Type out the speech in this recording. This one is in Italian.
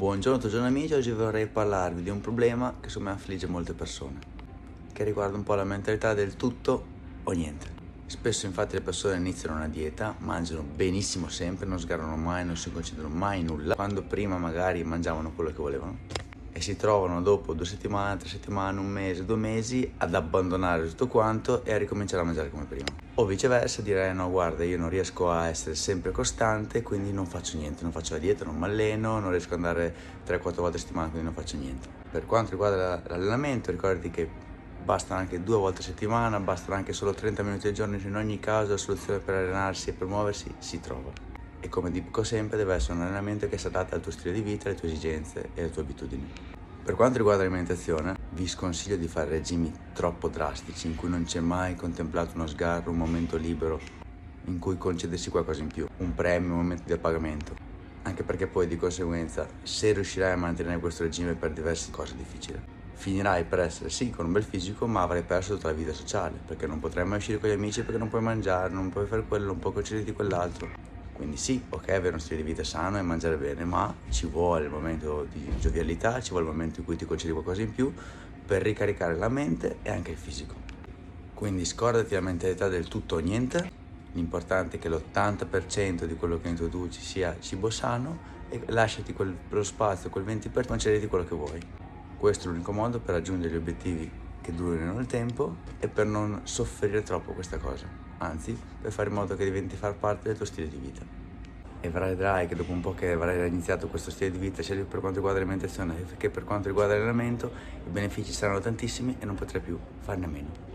Buongiorno, buongiorno amici, oggi vorrei parlarvi di un problema che secondo me affligge molte persone, che riguarda un po' la mentalità del tutto o niente. Spesso infatti le persone iniziano una dieta, mangiano benissimo sempre, non sgarrano mai, non si concentrano mai nulla, quando prima magari mangiavano quello che volevano e si trovano dopo due settimane, tre settimane, un mese, due mesi ad abbandonare tutto quanto e a ricominciare a mangiare come prima. O viceversa dire no guarda io non riesco a essere sempre costante quindi non faccio niente, non faccio la dieta, non mi alleno, non riesco ad andare 3-4 volte a settimana quindi non faccio niente. Per quanto riguarda l'allenamento ricordati che bastano anche due volte a settimana, bastano anche solo 30 minuti al giorno, in ogni caso la soluzione per allenarsi e per muoversi si trova. E come dico sempre deve essere un allenamento che si adatta al tuo stile di vita, alle tue esigenze e alle tue abitudini. Per quanto riguarda l'alimentazione, vi sconsiglio di fare regimi troppo drastici in cui non c'è mai contemplato uno sgarro, un momento libero in cui concedersi qualcosa in più, un premio, un momento di appagamento. Anche perché poi di conseguenza, se riuscirai a mantenere questo regime per diverse cose difficili, finirai per essere sì con un bel fisico, ma avrai perso tutta la vita sociale, perché non potrai mai uscire con gli amici perché non puoi mangiare, non puoi fare quello, non puoi concederti quell'altro quindi sì, ok, avere uno stile di vita sano e mangiare bene, ma ci vuole il momento di giovialità, ci vuole il momento in cui ti concedi qualcosa in più per ricaricare la mente e anche il fisico. Quindi scordati la mentalità del tutto o niente, l'importante è che l'80% di quello che introduci sia cibo sano e lasciati quello spazio, quel 20% per concediti quello che vuoi. Questo è l'unico modo per raggiungere gli obiettivi che durino nel tempo e per non soffrire troppo questa cosa, anzi per fare in modo che diventi far parte del tuo stile di vita. E vedrai che dopo un po' che avrai iniziato questo stile di vita, sia per quanto riguarda l'alimentazione che per quanto riguarda l'allenamento, i benefici saranno tantissimi e non potrai più farne a meno.